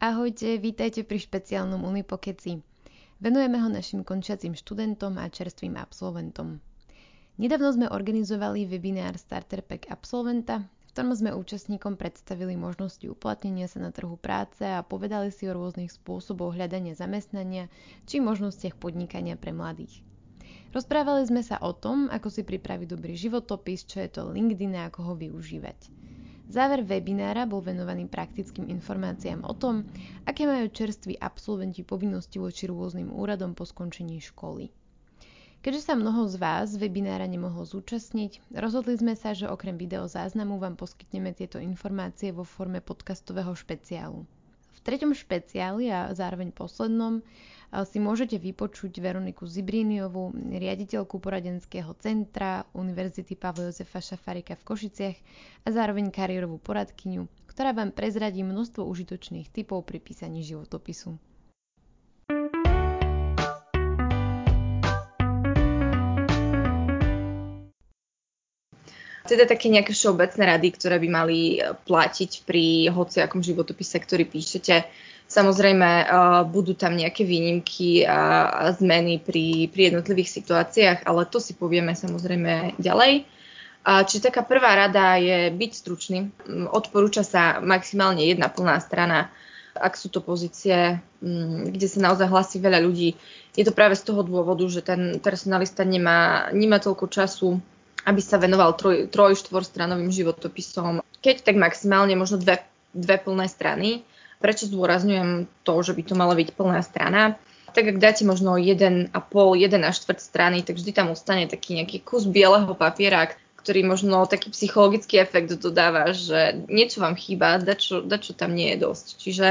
Ahojte, vítajte pri špeciálnom Unipokeci. Venujeme ho našim končiacim študentom a čerstvým absolventom. Nedávno sme organizovali webinár Starter Pack Absolventa, v ktorom sme účastníkom predstavili možnosti uplatnenia sa na trhu práce a povedali si o rôznych spôsoboch hľadania zamestnania či možnostiach podnikania pre mladých. Rozprávali sme sa o tom, ako si pripraviť dobrý životopis, čo je to LinkedIn a ako ho využívať. Záver webinára bol venovaný praktickým informáciám o tom, aké majú čerství absolventi povinnosti voči rôznym úradom po skončení školy. Keďže sa mnoho z vás webinára nemohlo zúčastniť, rozhodli sme sa, že okrem video záznamu vám poskytneme tieto informácie vo forme podcastového špeciálu. V treťom špeciáli a zároveň poslednom si môžete vypočuť Veroniku Zibríniovú, riaditeľku poradenského centra Univerzity Pavla Jozefa Šafarika v Košiciach a zároveň kariérovú poradkyňu, ktorá vám prezradí množstvo užitočných typov pri písaní životopisu. Teda také nejaké všeobecné rady, ktoré by mali platiť pri hociakom životopise, ktorý píšete. Samozrejme, uh, budú tam nejaké výnimky a, zmeny pri, pri jednotlivých situáciách, ale to si povieme samozrejme ďalej. Čiže taká prvá rada je byť stručný. Odporúča sa maximálne jedna plná strana, ak sú to pozície, kde sa naozaj hlasí veľa ľudí. Je to práve z toho dôvodu, že ten personalista nemá, nemá toľko času, aby sa venoval troj, troj štvorstranovým životopisom. Keď tak maximálne možno dve, dve plné strany, Prečo zdôrazňujem to, že by to mala byť plná strana? Tak ak dáte možno 1,5, 1 až 4 strany, tak vždy tam ostane taký nejaký kus bieleho papiera, ktorý možno taký psychologický efekt dodáva, že niečo vám chýba, dačo, dačo tam nie je dosť. Čiže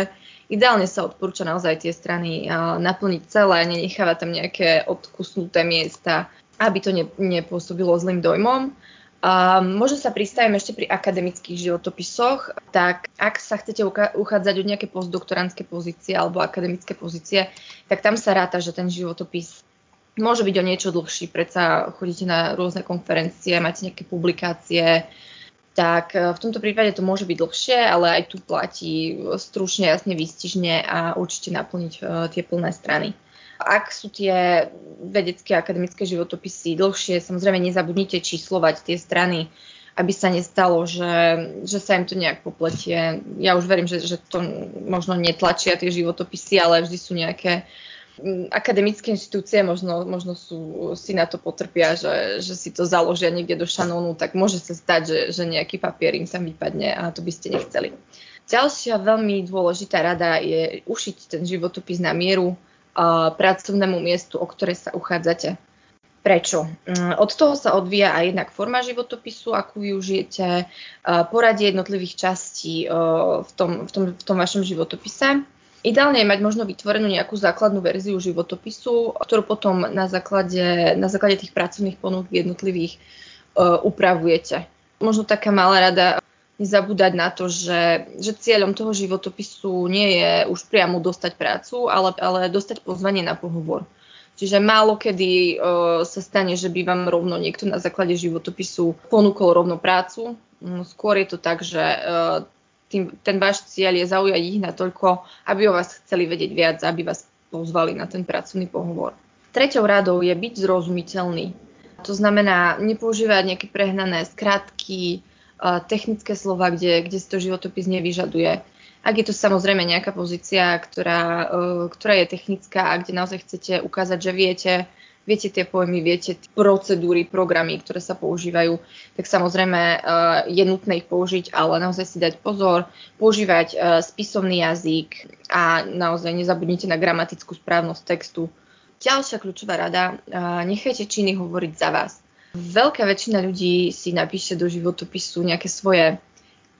ideálne sa odporúča naozaj tie strany naplniť celé, nenechávať tam nejaké odkusnuté miesta, aby to ne, nepôsobilo zlým dojmom. Um, možno sa pristavím ešte pri akademických životopisoch, tak ak sa chcete uchádzať o nejaké postdoktorantské pozície alebo akademické pozície, tak tam sa ráta, že ten životopis môže byť o niečo dlhší, predsa chodíte na rôzne konferencie, máte nejaké publikácie, tak e, v tomto prípade to môže byť dlhšie, ale aj tu platí stručne, jasne, výstižne a určite naplniť uh, tie plné strany. Ak sú tie vedecké akademické životopisy dlhšie, samozrejme nezabudnite číslovať tie strany, aby sa nestalo, že, že sa im to nejak popletie. Ja už verím, že, že to možno netlačia tie životopisy, ale vždy sú nejaké mm, akademické inštitúcie možno, možno sú, si na to potrpia, že, že si to založia niekde do šanónu, tak môže sa stať, že, že nejaký papier im tam vypadne a to by ste nechceli. Ďalšia veľmi dôležitá rada je ušiť ten životopis na mieru pracovnému miestu, o ktoré sa uchádzate. Prečo? Mm, od toho sa odvíja aj jednak forma životopisu, akú využijete, poradie jednotlivých častí v tom, v tom, v tom vašom životopise. Ideálne je mať možno vytvorenú nejakú základnú verziu životopisu, ktorú potom na základe, na základe tých pracovných ponúk jednotlivých upravujete. Možno taká malá rada, nezabúdať na to, že, že cieľom toho životopisu nie je už priamo dostať prácu, ale, ale dostať pozvanie na pohovor. Čiže málo kedy uh, sa stane, že by vám rovno niekto na základe životopisu ponúkol rovno prácu. Um, skôr je to tak, že uh, tým, ten váš cieľ je zaujať ich natoľko, aby o vás chceli vedieť viac, aby vás pozvali na ten pracovný pohovor. Treťou radou je byť zrozumiteľný. To znamená nepoužívať nejaké prehnané skratky, technické slova, kde, kde si to životopis nevyžaduje. Ak je to samozrejme nejaká pozícia, ktorá, e, ktorá je technická a kde naozaj chcete ukázať, že viete, viete tie pojmy, viete tie procedúry, programy, ktoré sa používajú, tak samozrejme e, je nutné ich použiť, ale naozaj si dať pozor, používať e, spisovný jazyk a naozaj nezabudnite na gramatickú správnosť textu. Ďalšia kľúčová rada, nechajte činy hovoriť za vás. Veľká väčšina ľudí si napíše do životopisu nejaké svoje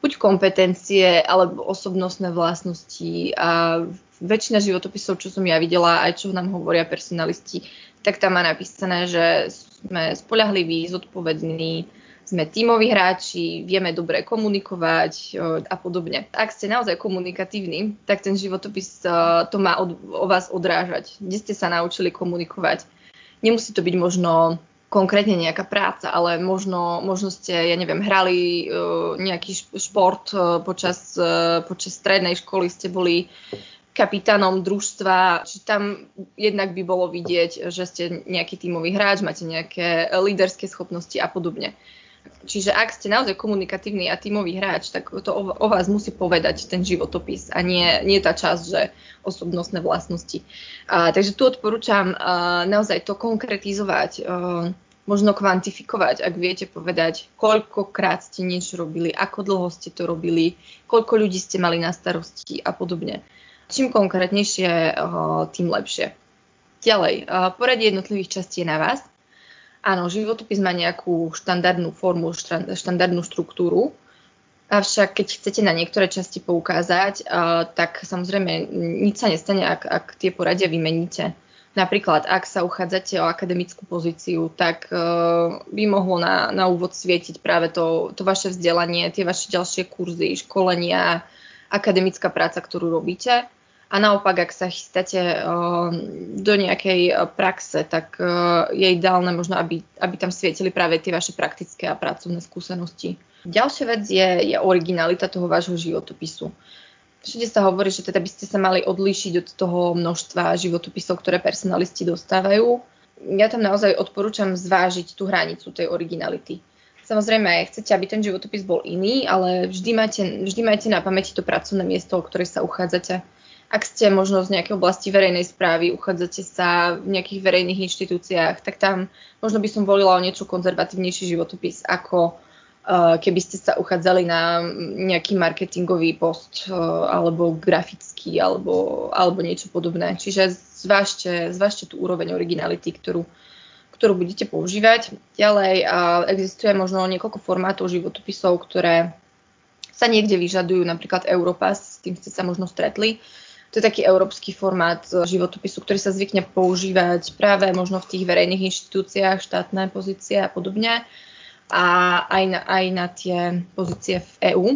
buď kompetencie alebo osobnostné vlastnosti a väčšina životopisov, čo som ja videla, aj čo nám hovoria personalisti, tak tam má napísané, že sme spolahliví, zodpovední, sme tímoví hráči, vieme dobre komunikovať a podobne. Ak ste naozaj komunikatívni, tak ten životopis to má od, o vás odrážať. Kde ste sa naučili komunikovať. Nemusí to byť možno konkrétne nejaká práca, ale možno, možno ste, ja neviem, hrali uh, nejaký šport uh, počas, uh, počas strednej školy, ste boli kapitánom družstva, či tam jednak by bolo vidieť, že ste nejaký tímový hráč, máte nejaké líderské schopnosti a podobne. Čiže ak ste naozaj komunikatívny a tímový hráč, tak to o, o vás musí povedať ten životopis a nie, nie tá časť, že osobnostné vlastnosti. A, takže tu odporúčam a, naozaj to konkretizovať, a, možno kvantifikovať, ak viete povedať, koľkokrát ste niečo robili, ako dlho ste to robili, koľko ľudí ste mali na starosti a podobne. Čím konkrétnejšie, tým lepšie. Ďalej, poradie jednotlivých častí je na vás. Áno, životopis má nejakú štandardnú formu, štandardnú štruktúru, avšak keď chcete na niektoré časti poukázať, tak samozrejme nič sa nestane, ak, ak tie poradia vymeníte. Napríklad, ak sa uchádzate o akademickú pozíciu, tak uh, by mohlo na, na úvod svietiť práve to, to vaše vzdelanie, tie vaše ďalšie kurzy, školenia, akademická práca, ktorú robíte. A naopak, ak sa chystáte uh, do nejakej uh, praxe, tak uh, je ideálne možno, aby, aby tam svietili práve tie vaše praktické a pracovné skúsenosti. Ďalšia vec je, je originalita toho vášho životopisu. Všade sa hovorí, že teda by ste sa mali odlíšiť od toho množstva životopisov, ktoré personalisti dostávajú. Ja tam naozaj odporúčam zvážiť tú hranicu tej originality. Samozrejme, chcete, aby ten životopis bol iný, ale vždy majte, vždy majte na pamäti to pracovné miesto, o ktoré sa uchádzate ak ste možno z nejakej oblasti verejnej správy, uchádzate sa v nejakých verejných inštitúciách, tak tam možno by som volila o niečo konzervatívnejší životopis, ako uh, keby ste sa uchádzali na nejaký marketingový post uh, alebo grafický alebo, alebo niečo podobné. Čiže zvážte, zvážte tú úroveň originality, ktorú, ktorú budete používať. Ďalej uh, existuje možno niekoľko formátov životopisov, ktoré sa niekde vyžadujú, napríklad Europass, s tým ste sa možno stretli. Uh, to je taký európsky formát životopisu, ktorý sa zvykne používať práve možno v tých verejných inštitúciách, štátne pozície a podobne a aj na, aj na tie pozície v EÚ.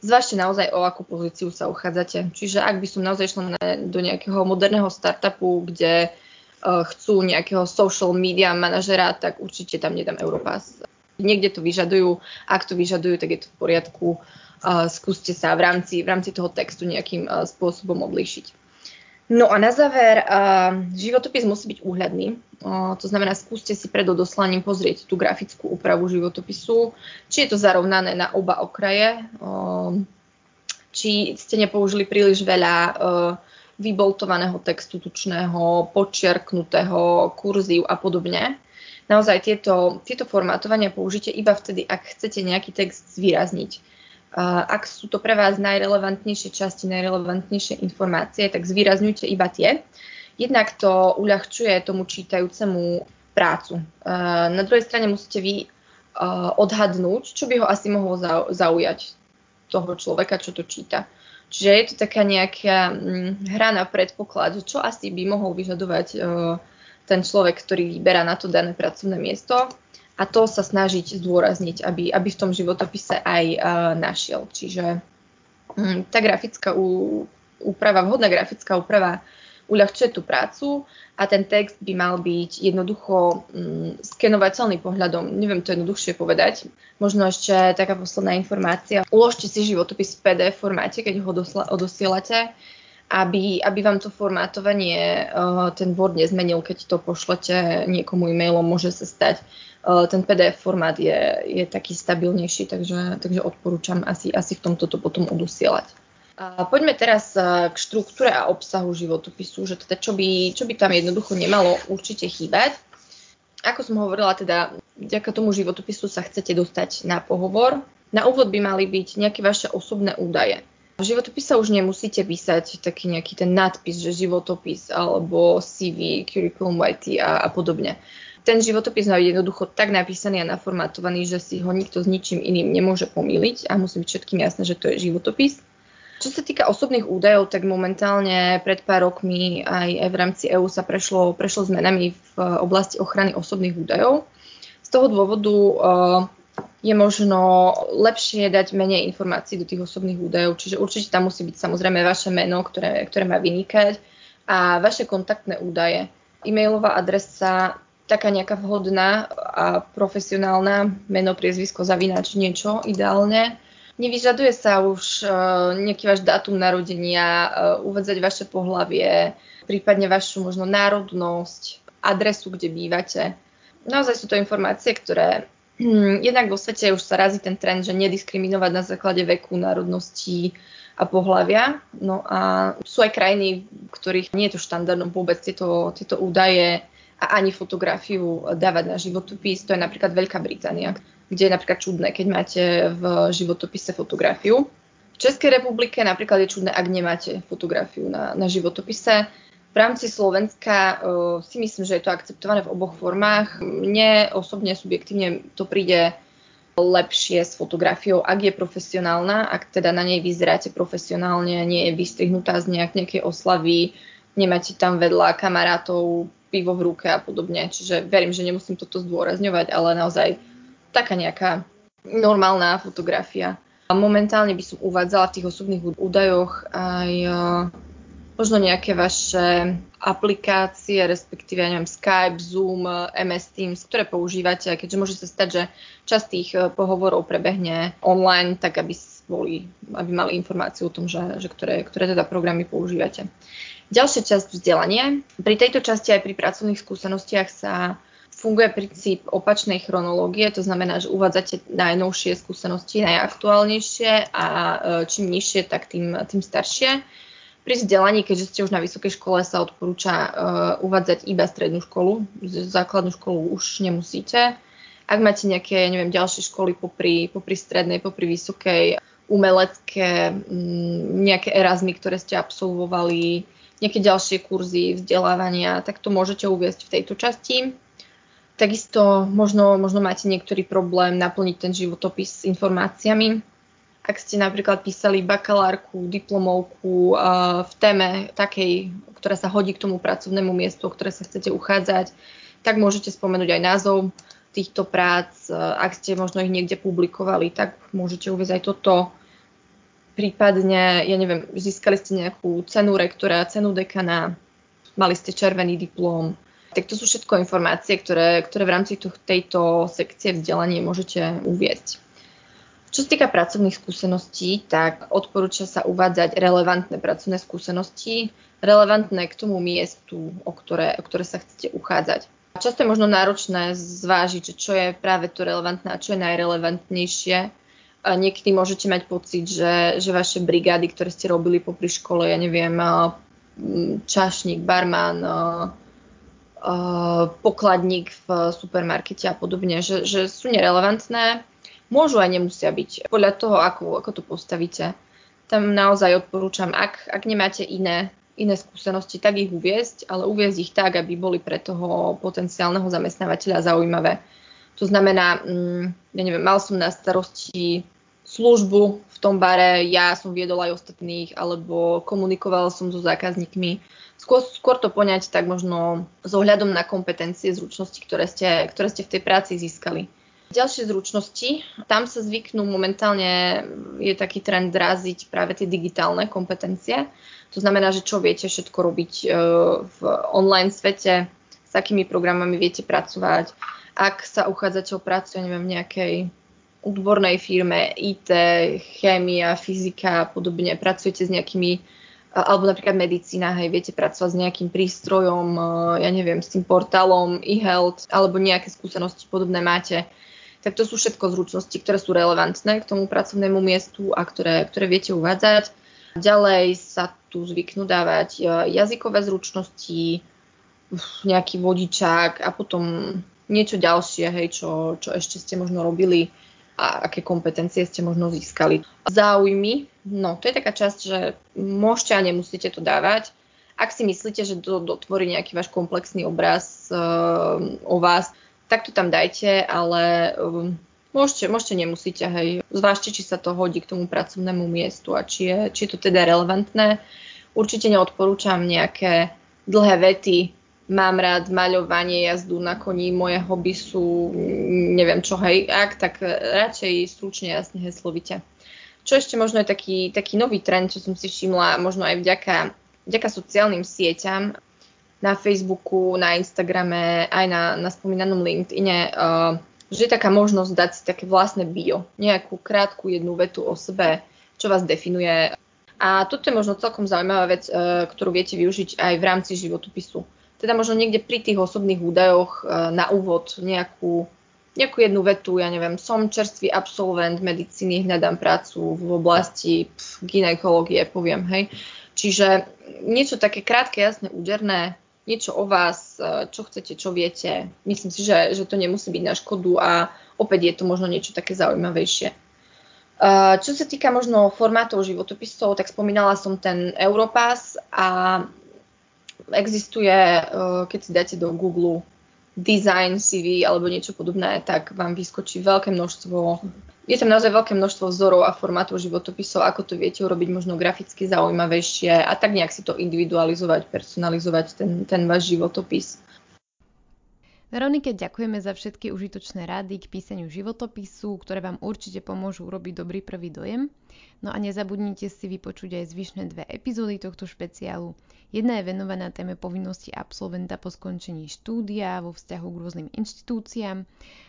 Zvážte naozaj, o akú pozíciu sa uchádzate. Čiže ak by som naozaj šla do nejakého moderného startupu, kde uh, chcú nejakého social media manažera, tak určite tam nedám Europass. Niekde to vyžadujú, ak to vyžadujú, tak je to v poriadku skúste sa v rámci, v rámci toho textu nejakým spôsobom odlíšiť. No a na záver, životopis musí byť úhľadný. To znamená, skúste si pred odoslaním pozrieť tú grafickú úpravu životopisu, či je to zarovnané na oba okraje, či ste nepoužili príliš veľa vyboltovaného textu tučného, počiarknutého, kurzív a podobne. Naozaj tieto, tieto formátovania použite iba vtedy, ak chcete nejaký text zvýrazniť ak sú to pre vás najrelevantnejšie časti, najrelevantnejšie informácie, tak zvýrazňujte iba tie. Jednak to uľahčuje tomu čítajúcemu prácu. Na druhej strane musíte vy odhadnúť, čo by ho asi mohlo zaujať toho človeka, čo to číta. Čiže je to taká nejaká mm, hra na predpoklad, čo asi by mohol vyžadovať ten človek, ktorý vyberá na to dané pracovné miesto a to sa snažiť zdôrazniť, aby, aby v tom životopise aj uh, našiel. Čiže um, tá grafická úprava, vhodná grafická úprava uľahčuje tú prácu a ten text by mal byť jednoducho um, skenovateľný pohľadom. Neviem to jednoduchšie povedať. Možno ešte taká posledná informácia. Uložte si životopis v PDF formáte, keď ho dosla, odosielate aby, aby vám to formátovanie uh, ten Word nezmenil, keď to pošlete niekomu e-mailom, môže sa stať. Uh, ten PDF formát je, je taký stabilnejší, takže, takže odporúčam asi, asi v tomto to potom odosielať. A poďme teraz uh, k štruktúre a obsahu životopisu, že teda čo by, čo by tam jednoducho nemalo určite chýbať. Ako som hovorila, teda vďaka tomu životopisu sa chcete dostať na pohovor. Na úvod by mali byť nejaké vaše osobné údaje. V životopise už nemusíte písať taký nejaký ten nadpis, že životopis alebo CV, curriculum vitae a, a podobne. Ten životopis má byť jednoducho tak napísaný a naformatovaný, že si ho nikto s ničím iným nemôže pomýliť a musí byť všetkým jasné, že to je životopis. Čo sa týka osobných údajov, tak momentálne pred pár rokmi aj, v rámci EÚ sa prešlo, prešlo zmenami v oblasti ochrany osobných údajov. Z toho dôvodu uh, je možno lepšie dať menej informácií do tých osobných údajov, čiže určite tam musí byť samozrejme vaše meno, ktoré, ktoré má vynikať a vaše kontaktné údaje. E-mailová adresa taká nejaká vhodná a profesionálna meno, priezvisko, zavináč, niečo ideálne. Nevyžaduje sa už uh, nejaký váš dátum narodenia, uh, uvádzať vaše pohlavie, prípadne vašu možno národnosť, adresu, kde bývate. Naozaj sú to informácie, ktoré hm, jednak vo svete už sa razí ten trend, že nediskriminovať na základe veku, národnosti a pohľavia. No a sú aj krajiny, v ktorých nie je to štandardom vôbec tieto, tieto údaje a ani fotografiu dávať na životopis. To je napríklad Veľká Británia, kde je napríklad čudné, keď máte v životopise fotografiu. V Českej republike napríklad je čudné, ak nemáte fotografiu na, na životopise. V rámci Slovenska uh, si myslím, že je to akceptované v oboch formách. Mne osobne, subjektívne to príde lepšie s fotografiou, ak je profesionálna, ak teda na nej vyzeráte profesionálne, nie je vystrihnutá z nejak, nejakej oslavy, nemáte tam vedľa kamarátov pivo v ruke a podobne. Čiže verím, že nemusím toto zdôrazňovať, ale naozaj taká nejaká normálna fotografia. Momentálne by som uvádzala v tých osobných údajoch aj e, možno nejaké vaše aplikácie, respektíve, ja neviem, Skype, Zoom, MS Teams, ktoré používate, keďže môže sa stať, že časť tých e, pohovorov prebehne online, tak aby boli, aby mali informáciu o tom, že, že ktoré, ktoré teda programy používate. Ďalšia časť vzdelania. Pri tejto časti aj pri pracovných skúsenostiach sa funguje princíp opačnej chronológie, to znamená, že uvádzate najnovšie skúsenosti, najaktuálnejšie a e, čím nižšie, tak tým, tým staršie. Pri vzdelaní, keďže ste už na vysokej škole, sa odporúča uh, uvádzať iba strednú školu, základnú školu už nemusíte. Ak máte nejaké, ja neviem, ďalšie školy popri, popri strednej, popri vysokej, umelecké, nejaké Erasmy, ktoré ste absolvovali, nejaké ďalšie kurzy vzdelávania, tak to môžete uviezť v tejto časti. Takisto možno, možno máte niektorý problém naplniť ten životopis s informáciami. Ak ste napríklad písali bakalárku, diplomovku v téme takej, ktorá sa hodí k tomu pracovnému miestu, o ktoré sa chcete uchádzať, tak môžete spomenúť aj názov týchto prác. Ak ste možno ich niekde publikovali, tak môžete uvieť aj toto prípadne, ja neviem, získali ste nejakú cenu rektora, cenu dekana, mali ste červený diplom. Tak to sú všetko informácie, ktoré, ktoré v rámci tejto sekcie vzdelania môžete uviezť. Čo sa týka pracovných skúseností, tak odporúča sa uvádzať relevantné pracovné skúsenosti, relevantné k tomu miestu, o ktoré, o ktoré sa chcete uchádzať. Často je možno náročné zvážiť, čo je práve to relevantné a čo je najrelevantnejšie niekedy môžete mať pocit, že, že vaše brigády, ktoré ste robili popri škole, ja neviem, čašník, barman, pokladník v supermarkete a podobne, že, že sú nerelevantné, môžu aj nemusia byť. Podľa toho, ako, ako to postavíte. Tam naozaj odporúčam, ak, ak nemáte iné, iné skúsenosti, tak ich uviezť, ale uviezť ich tak, aby boli pre toho potenciálneho zamestnávateľa zaujímavé. To znamená, mm, ja neviem, mal som na starosti službu v tom bare, ja som viedol aj ostatných, alebo komunikoval som so zákazníkmi. Skôr, skôr to poňať tak možno s ohľadom na kompetencie, zručnosti, ktoré ste, ktoré ste v tej práci získali. Ďalšie zručnosti, tam sa zvyknú momentálne, je taký trend draziť práve tie digitálne kompetencie. To znamená, že čo viete všetko robiť e, v online svete, s akými programami viete pracovať, ak sa uchádzate o prácu, ja neviem, v nejakej odbornej firme, IT, chémia, fyzika a podobne, pracujete s nejakými, alebo napríklad medicína, hej, viete pracovať s nejakým prístrojom, ja neviem, s tým portálom e-health, alebo nejaké skúsenosti podobné máte, tak to sú všetko zručnosti, ktoré sú relevantné k tomu pracovnému miestu a ktoré, ktoré viete uvádzať. Ďalej sa tu zvyknú dávať jazykové zručnosti, nejaký vodičák a potom niečo ďalšie, hej, čo, čo ešte ste možno robili a aké kompetencie ste možno získali. Záujmy, no to je taká časť, že môžete a nemusíte to dávať. Ak si myslíte, že to dotvorí nejaký váš komplexný obraz uh, o vás, tak to tam dajte, ale um, môžete, môžete, nemusíte, hej. Zvážte, či sa to hodí k tomu pracovnému miestu a či je, či je to teda relevantné. Určite neodporúčam nejaké dlhé vety, mám rád maľovanie, jazdu na koni, moje hobby sú neviem čo, hej, ak, tak radšej stručne, jasne, heslovite. Čo ešte možno je taký, taký nový trend, čo som si všimla, možno aj vďaka, vďaka sociálnym sieťam, na Facebooku, na Instagrame, aj na, na spomínanom LinkedIne, uh, že je taká možnosť dať si také vlastné bio, nejakú krátku jednu vetu o sebe, čo vás definuje. A toto je možno celkom zaujímavá vec, uh, ktorú viete využiť aj v rámci životopisu. Teda možno niekde pri tých osobných údajoch uh, na úvod nejakú, nejakú jednu vetu, ja neviem, som čerstvý absolvent medicíny, hľadám prácu v oblasti pf, ginekológie, poviem, hej. Čiže niečo také krátke, jasné, úderné, niečo o vás, e, čo chcete, čo viete. Myslím si, že, že to nemusí byť na škodu a opäť je to možno niečo také zaujímavejšie. E, čo sa týka možno formátov životopisov, tak spomínala som ten Europass a existuje, e, keď si dáte do Google design CV alebo niečo podobné, tak vám vyskočí veľké množstvo je tam naozaj veľké množstvo vzorov a formátov životopisov, ako to viete urobiť možno graficky zaujímavejšie a tak nejak si to individualizovať, personalizovať ten, ten váš životopis. Veronike, ďakujeme za všetky užitočné rady k písaniu životopisu, ktoré vám určite pomôžu urobiť dobrý prvý dojem. No a nezabudnite si vypočuť aj zvyšné dve epizódy tohto špeciálu. Jedna je venovaná téme povinnosti absolventa po skončení štúdia vo vzťahu k rôznym inštitúciám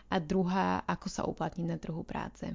a druhá, ako sa uplatniť na trhu práce.